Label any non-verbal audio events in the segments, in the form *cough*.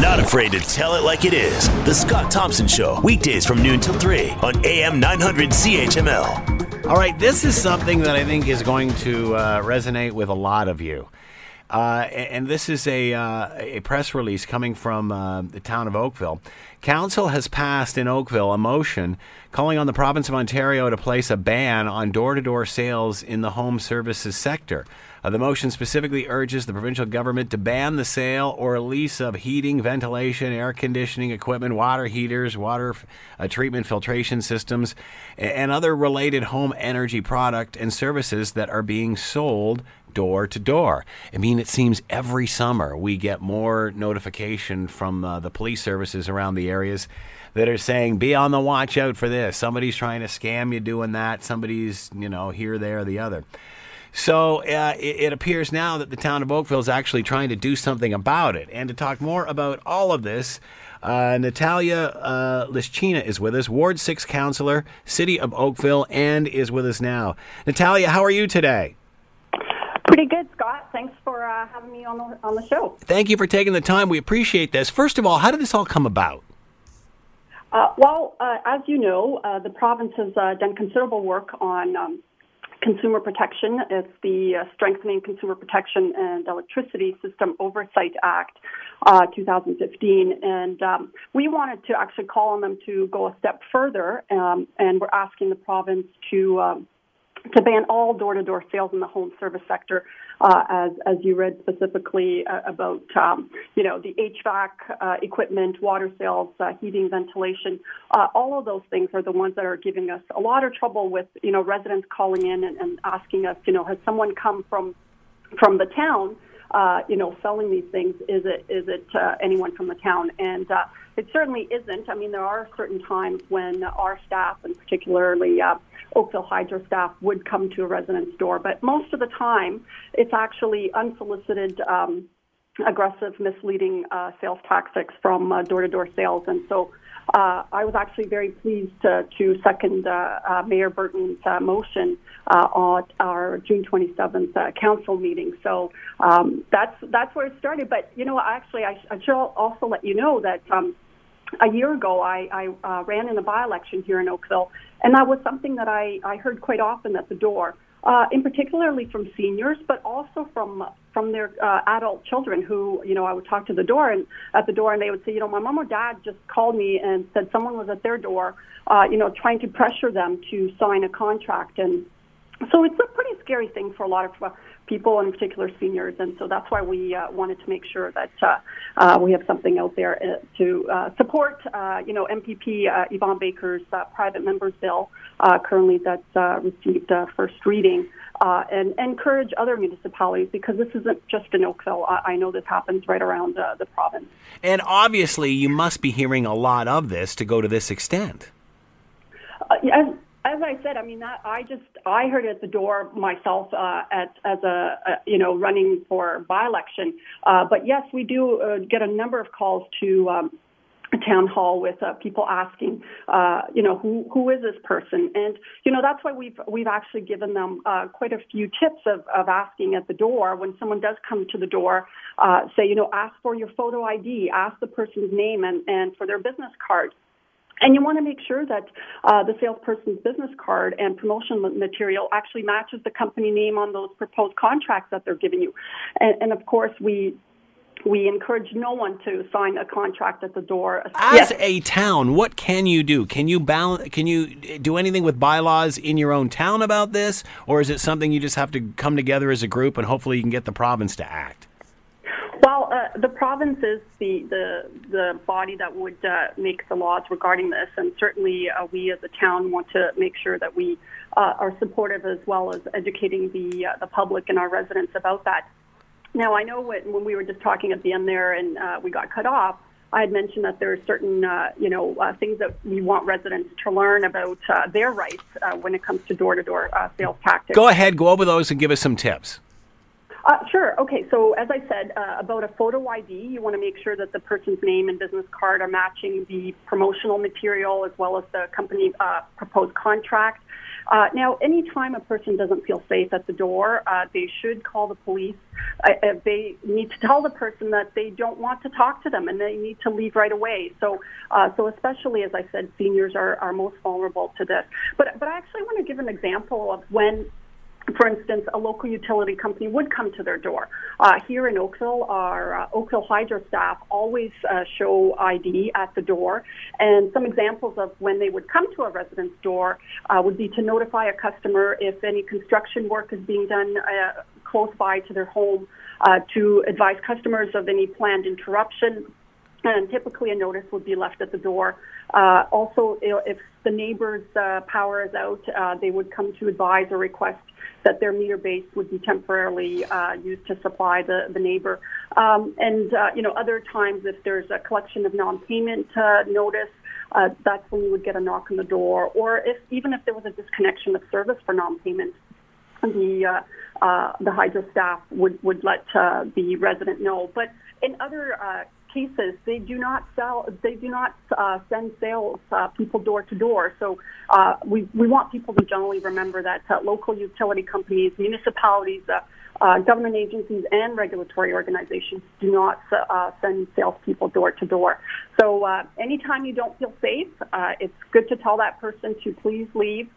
Not afraid to tell it like it is. The Scott Thompson Show, weekdays from noon till 3 on AM 900 CHML. All right, this is something that I think is going to uh, resonate with a lot of you. Uh, and this is a, uh, a press release coming from uh, the town of Oakville. Council has passed in Oakville a motion calling on the province of Ontario to place a ban on door to door sales in the home services sector. Uh, the motion specifically urges the provincial government to ban the sale or lease of heating, ventilation, air conditioning equipment, water heaters, water uh, treatment filtration systems, and other related home energy product and services that are being sold door to door. I mean, it seems every summer we get more notification from uh, the police services around the areas that are saying, be on the watch out for this. Somebody's trying to scam you doing that. Somebody's, you know, here, there, the other. So uh, it, it, appears now that the town of Oakville is actually trying to do something about it. And to talk more about all of this, uh, Natalia uh, Lishchyna is with us, Ward 6 Councillor, City of Oakville, and is with us now. Natalia, how are you today? Pretty good, Scott. Thanks for uh, having me on the, on the show. Thank you for taking the time. We appreciate this. First of all, how did this all come about? Uh, well, uh, as you know, uh, the province has uh, done considerable work on um, consumer protection. It's the uh, Strengthening Consumer Protection and Electricity System Oversight Act, uh, 2015. And um, we wanted to actually call on them to go a step further, um, and we're asking the province to um, to ban all door-to-door sales in the home service sector, uh, as as you read specifically uh, about um, you know the HVAC uh, equipment, water sales, uh, heating, ventilation. Uh, all of those things are the ones that are giving us a lot of trouble with you know residents calling in and, and asking us, you know, has someone come from from the town? Uh, you know, selling these things? Is it is it anyone from the town? And it certainly isn't. I mean, there are certain times when our staff, and particularly uh, Oakville Hydro staff, would come to a resident's door, but most of the time, it's actually unsolicited. Um, aggressive, misleading uh, sales tactics from uh, door-to-door sales, and so uh, I was actually very pleased to, to second uh, uh, Mayor Burton's motion at our June 27th uh, council meeting. So um, that's that's where it started. But you know, actually, I, I should also let you know that. Um, a year ago, I, I uh, ran in a by-election here in Oakville, and that was something that I, I heard quite often at the door uh, in particularly from seniors, but also from from their uh, adult children who, you know, I would talk to the door and at the door, and they would say, you know, my mom or dad just called me and said someone was at their door, uh, you know, trying to pressure them to sign a contract, and so it's a pretty scary thing for a lot of people, and in particular seniors. And so that's why we uh, wanted to make sure that uh, uh, we have something out there uh, to uh, support, uh, you know, MPP Yvan Baker's private members bill currently that's received first reading. And encourage other municipalities because this isn't just in Oakville. I, I know this happens right around the province. And obviously, you must be hearing a lot of this to go to this extent. As, I said, I mean that I just I heard at the door myself uh, at as a, a you know running for by election. Uh, but yes, we do uh, get a number of calls to. Um, a town hall with uh, people asking, uh, you know, who who is this person? And you know, that's why we've we've actually given them uh, quite a few tips of, of asking at the door when someone does come to the door. Uh, say, you know, ask for your photo ID, ask the person's name, and and for their business card. And you want to make sure that uh, the salesperson's business card and promotion material actually matches the company name on those proposed contracts that they're giving you. And, and of course, we we encourage no one to sign a contract at the door. As yes. a town, what can you do? Can you balance? Can you do anything with bylaws in your own town about this, or is it something you just have to come together as a group and hopefully you can get the province to act? Uh, the province is the, the, the body that would uh, make the laws regarding this, and certainly uh, we as a town want to make sure that we uh, are supportive as well as educating the uh, the public and our residents about that. Now, I know when, when we were just talking at the end there, and we got cut off. I had mentioned that there are certain, you know, things that we want residents to learn about their rights when it comes to door-to-door sales tactics. Go ahead, go over those, and give us some tips. Uh, sure. Okay. So as I said uh, about a photo ID, you want to make sure that the person's name and business card are matching the promotional material as well as the company uh, proposed contract. Uh, now, anytime a person doesn't feel safe at the door, uh, they should call the police. Uh, uh, they need to *laughs* tell the person that they don't want to talk to them and they need to leave right away. So, uh, so especially as I said, seniors are, are most vulnerable to this. But, but I actually want to give an example of when for instance, a local utility company would come to their door. Uh, here in Oakville, our uh, Oakville Hydro staff always uh, show ID at the door. And some examples of when they would come to a resident's door uh, would be to notify a customer if any construction work is being done uh, close by to their home, uh, to advise customers of any planned interruption. And typically, a notice would be left at the door. also, if the neighbor's power is out, they would come to advise or request that their meter base would be temporarily uh, used to supply the, the neighbor. Um, and, uh, you know, other times if there's a collection of non-payment uh, notice, uh, that's when you would get a knock on the door. Or if even if there was a disconnection of service for non-payment, the uh, uh, the hydro staff would would let uh, the resident know. But in other uh, cases, they do not sell, they do not uh, send sales uh, people door to door. So uh, we, we want people to generally remember that uh, local utility companies, municipalities, uh, uh, government agencies, and regulatory organizations do not uh, send salespeople door to door. So uh, anytime you don't feel safe, uh, it's good to tell that person to please leave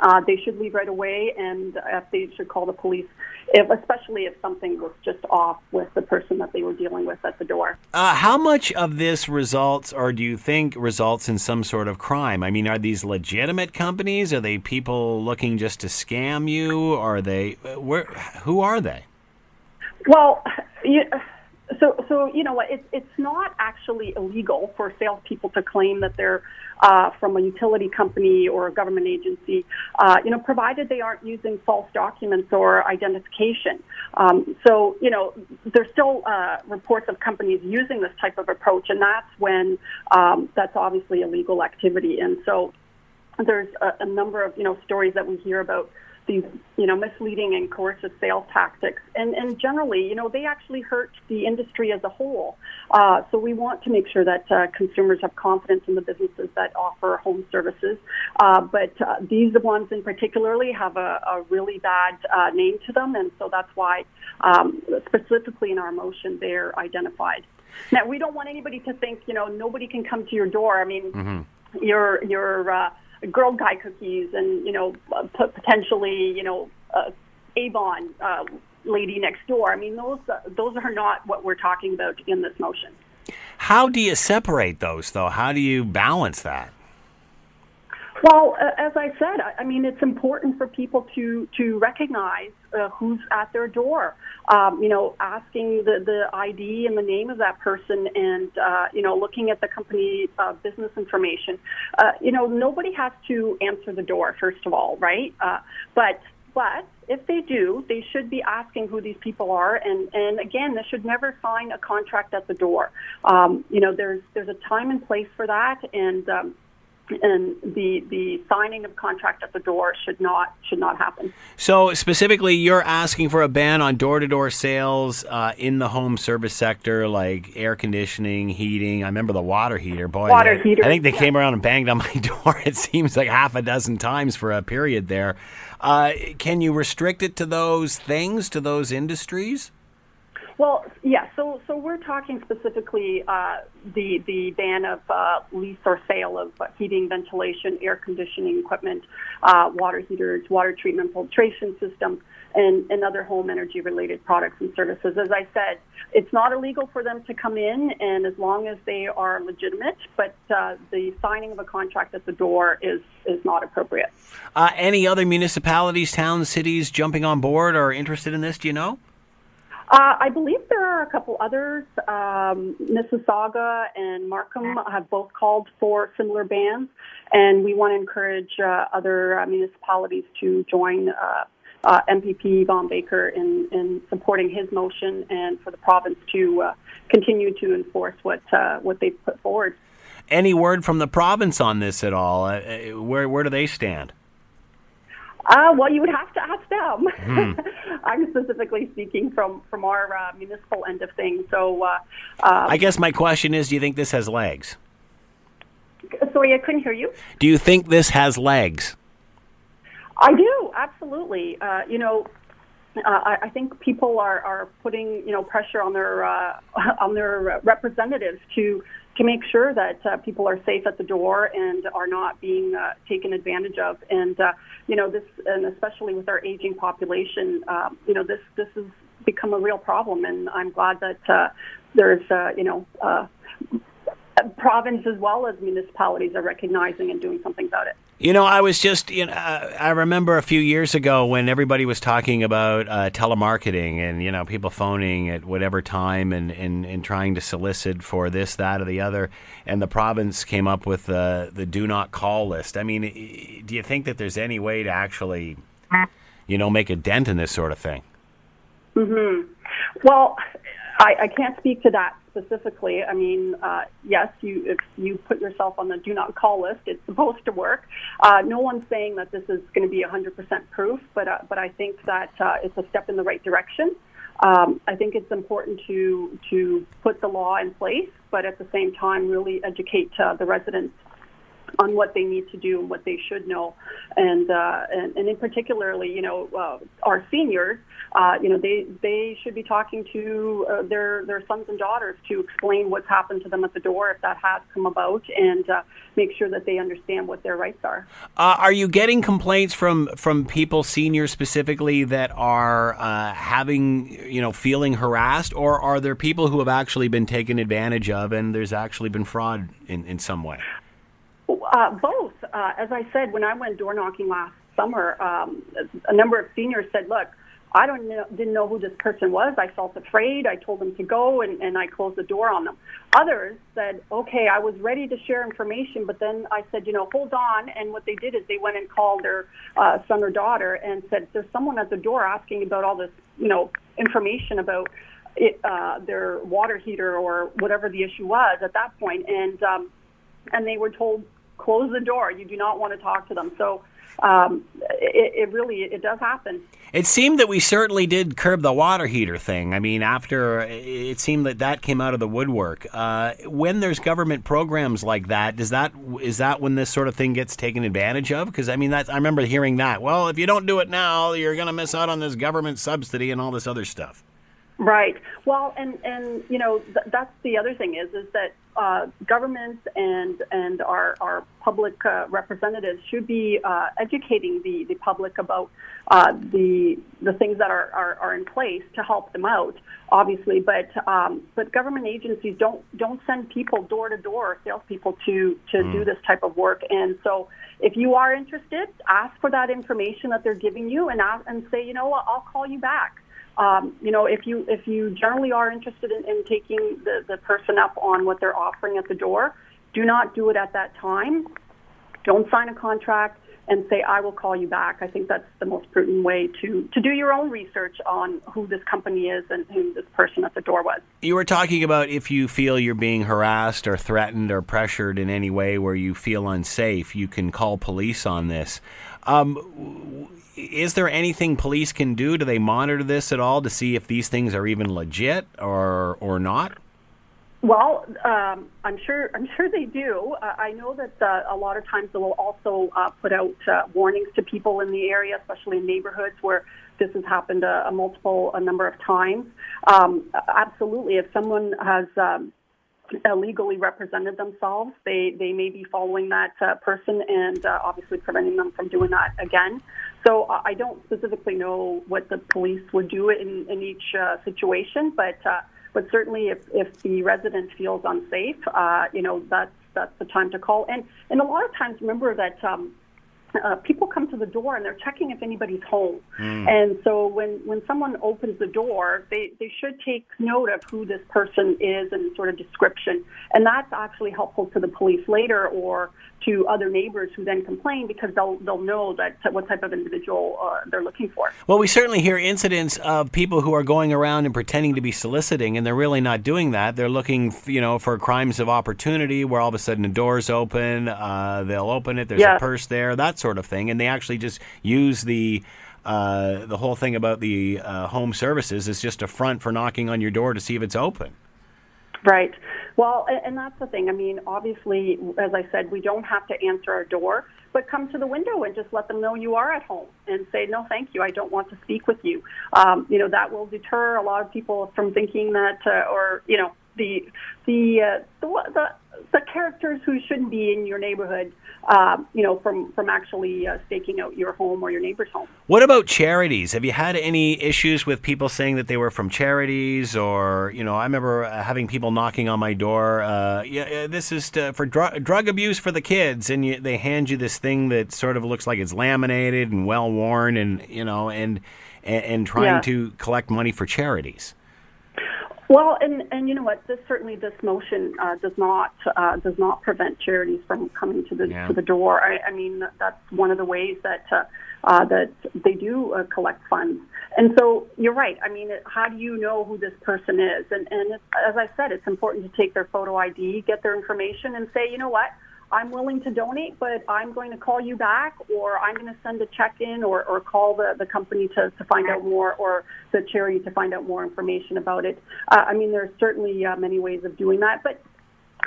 uh, they should leave right away, and if they should call the police, if, especially if something was just off with the person that they were dealing with at the door. Uh, how much of this results, or do you think results in some sort of crime? I mean, are these legitimate companies? Are they people looking just to scam you? Are they where? Who are they? Well, you, so, so you know what? It's it's not actually illegal for salespeople to claim that they're uh, from a utility company or a government agency. Uh, you know, provided they aren't using false documents or identification. Um, so, you know, there's still uh, reports of companies using this type of approach, and that's when um, that's obviously illegal activity. And so, there's a, a number of you know stories that we hear about these, you know, misleading and coercive sales tactics. And, and generally, you know, they actually hurt the industry as a whole. Uh, so we want to make sure that uh, consumers have confidence in the businesses that offer home services. Uh, but uh, these ones in particularly have a, a really bad uh, name to them. And so that's why, um, specifically in our motion, they're identified. Now, we don't want anybody to think, you know, nobody can come to your door. I mean, mm-hmm. your, your, uh, Girl Guide cookies and you know potentially you know uh, Avon uh, lady next door. I mean those uh, those are not what we're talking about in this motion. How do you separate those though? How do you balance that? Well, uh, as I said, I, I mean, it's important for people to to recognize uh, who's at their door. Um, you know, asking the the ID and the name of that person, and uh, you know, looking at the company uh, business information. Uh, you know, nobody has to answer the door first of all, right? Uh, but but if they do, they should be asking who these people are, and and again, they should never sign a contract at the door. Um, you know, there's there's a time and place for that, and um, and the the signing of contract at the door should not should not happen. So specifically, you're asking for a ban on door to door sales uh, in the home service sector, like air conditioning, heating. I remember the water heater. Boy, water they, heater. I think they yeah. came around and banged on my *laughs* door. It seems like half a dozen times for a period there. Uh, can you restrict it to those things, to those industries? Well, yeah. So, so we're talking specifically uh, the the ban of uh, lease or sale of heating, ventilation, air conditioning equipment, uh, water heaters, water treatment filtration systems, and, and other home energy related products and services. As I said, it's not illegal for them to come in, and as long as they are legitimate, but uh, the signing of a contract at the door is is not appropriate. Uh, any other municipalities, towns, cities jumping on board or interested in this? Do you know? Uh, I believe there are a couple others. Um, Mississauga and Markham have both called for similar bans, and we want to encourage uh, other uh, municipalities to join uh, uh, MPP Yvan Baker in, in, supporting his motion and for the province to uh, continue to enforce what what they've put forward. Any word from the province on this at all? where where do they stand? Uh, well, you would have to ask them. Hmm. *laughs* I'm specifically speaking from from our uh, municipal end of things. So, uh, um, I guess my question is: Do you think this has legs? Sorry, I couldn't hear you. Do you think this has legs? I do absolutely. Uh, you know, uh, I, I think people are, are putting you know pressure on their uh, *laughs* on their representatives to to make sure that uh, people are safe at the door and are not being uh, taken advantage of. And uh, you know this, and especially with our aging population, uh, you know this this has become a real problem. And I'm glad that uh, there's uh, you know. Uh, province as well as municipalities are recognizing and doing something about it. You know, I was just, you know, I remember a few years ago when everybody was talking about uh, telemarketing and, you know, people phoning at whatever time and, and, and trying to solicit for this, that, or the other. And the province came up with the, the do not call list. I mean, do you think that there's any way to actually, you know, make a dent in this sort of thing? Hmm. Well, I, I can't speak to that specifically. I mean, uh, yes, you if you put yourself on the do not call list, it's *laughs* supposed to work. Uh, no one's saying that this is going to be 100% proof, but uh, but I think that uh, it's a step in the right direction. Um, I think it's important to to put the law in place, but at the same time, really educate uh, the residents on what they need to do and what they should know, and uh, and, and in particularly, you know, uh, our seniors, uh, you know, they they should be talking to uh, their their sons and daughters to explain what's happened to them at the door if that has come about, and uh, make sure that they understand what their rights are. Uh, are you getting complaints from from people, seniors specifically, that are uh, having you know feeling harassed, or are there people who have actually been taken advantage of and there's actually been fraud in in some way? Uh, both. Uh, as I said, when I went door knocking last summer, um, a number of seniors said, "Look, I don't know, didn't know who this person was. I felt afraid. I told them to go, and, and I closed the door on them." Others said, "Okay, I was ready to share information, but then I said, you know, hold on." And what they did is they went and called their uh, son or daughter and said, "There's someone at the door asking about all this, you know, information about." It, uh, their water heater or whatever the issue was at that point. and um, and they were told close the door. You do not want to talk to them. So um, it, it, really it does happen. It seemed that we certainly did curb the water heater thing. I mean, after it seemed that that came out of the woodwork. Uh, when there's government programs like that, does that is that when this sort of thing gets taken advantage of? Because I mean, that's I remember hearing that. Well, if you don't do it now, you're going to miss out on this government subsidy and all this other stuff. Right. Well, and and you know th- that's the other thing is is that uh, governments and and our our public uh, representatives should be uh, educating the, the public about uh, the the things that are, are, are in place to help them out, obviously. But um, but government agencies don't don't send people door to door, salespeople to to mm. do this type of work. And so, if you are interested, ask for that information that they're giving you, and ask, and say, you know what, I'll call you back. Um, you know, if you if you generally are interested in, in taking the, the person up on what they're offering at the door, do not do it at that time. Don't sign a contract and say I will call you back. I think that's the most prudent way to to do your own research on who this company is and who this person at the door was. You were talking about if you feel you're being harassed or threatened or pressured in any way where you feel unsafe, you can call police on this. Um, is there anything police can do? Do they monitor this at all to see if these things are even legit or or not? Well, um, I'm sure. I'm sure they do. Uh, I know that uh, a lot of times they will also uh, put out uh, warnings to people in the area, especially in neighborhoods where this has happened a, a multiple a number of times. Um, absolutely, if someone has um, illegally represented themselves, they they may be following that uh, person and uh, obviously preventing them from doing that again. So uh, I don't specifically know what the police would do in, in each uh, situation, but uh, but certainly if, if the resident feels unsafe, uh, you know that's that's the time to call. And and a lot of times, remember that um, uh, people come to the door and they're checking if anybody's home. Mm. And so when, when someone opens the door, they, they should take note of who this person is and sort of description. And that's actually helpful to the police later or to other neighbors who then complain because they'll, they'll know that what type of individual uh, they're looking for. Well, we certainly hear incidents of people who are going around and pretending to be soliciting, and they're really not doing that. They're looking, you know, for crimes of opportunity where all of a sudden the door's open, uh, they'll open it, there's yes. a purse there, that sort of thing, and they actually just use the uh, the whole thing about the uh, home services is just a front for knocking on your door to see if it's open. Right. Well, and that's the thing. I mean, obviously, as I said, we don't have to answer our door, but come to the window and just let them know you are at home and say, no, thank you. I don't want to speak with you. Um, you know, that will deter a lot of people from thinking that, uh, or, you know, the, the, uh, the, the the characters who shouldn't be in your neighborhood, uh, you know, from from actually uh, staking out your home or your neighbor's home. What about charities? Have you had any issues with people saying that they were from charities, or you know, I remember uh, having people knocking on my door. Uh, yeah, this is to, for dr- drug abuse for the kids, and you, they hand you this thing that sort of looks like it's laminated and well worn, and you know, and and, and trying yeah. to collect money for charities. Well, and and you know what? This certainly this motion uh, does not uh, does not prevent charities from coming to the yeah. to the door. I, I mean, that's one of the ways that uh, uh, that they do uh, collect funds. And so you're right. I mean, how do you know who this person is? And and as I said, it's important to take their photo ID, get their information, and say, you know what? I'm willing to donate, but I'm going to call you back, or I'm going to send a check in, or, or call the, the company to, to find out more, or the charity to find out more information about it. Uh, I mean, there are certainly uh, many ways of doing that, but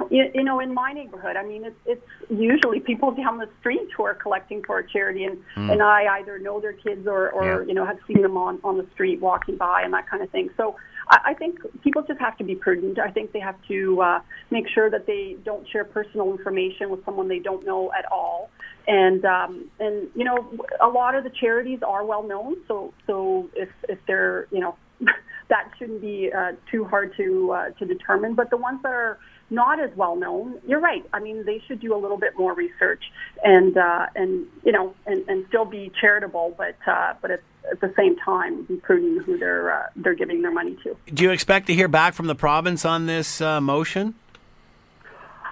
you, you know, in my neighborhood, I mean, it's, it's usually people *laughs* down the street who are collecting for a charity, and mm. and I either know their kids or or yeah. you know have seen them on on the street walking by and that kind of thing. So I, think people just have to be prudent. I think they have to uh, make sure that they don't share personal information with someone they don't know at all. And um, and you know, a lot of the charities are well known. So so if if they're you know *laughs* that shouldn't be uh, too hard to uh, to determine. But the ones that are not as well known, you're right. I mean, they should do a little bit more research and uh, and you know and, and still be charitable, but uh, but at, at the same time be prudent who they're uh, they're giving their money to. Do you expect to hear back from the province on this uh, motion?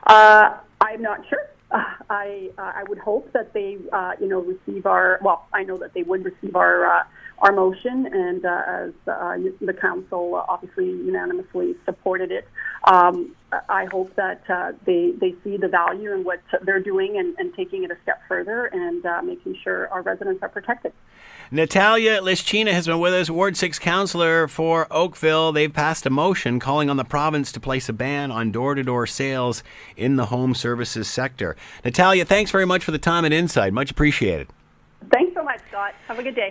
Uh, I'm not sure. Uh, I I would hope that they you know receive our well. I know that they would receive our our motion, and uh, as uh, the council obviously unanimously supported it. Um, I hope that uh, they they see the value in what they're doing and, and taking it a step further and uh, making sure our residents are protected. Natalia Lishchyna has been with us, Ward 6 councillor for Oakville. They've passed a motion calling on the province to place a ban on door to door sales in the home services sector. Natalia, thanks very much for the time and insight. Much appreciated. Thanks so much, Scott. Have a good day.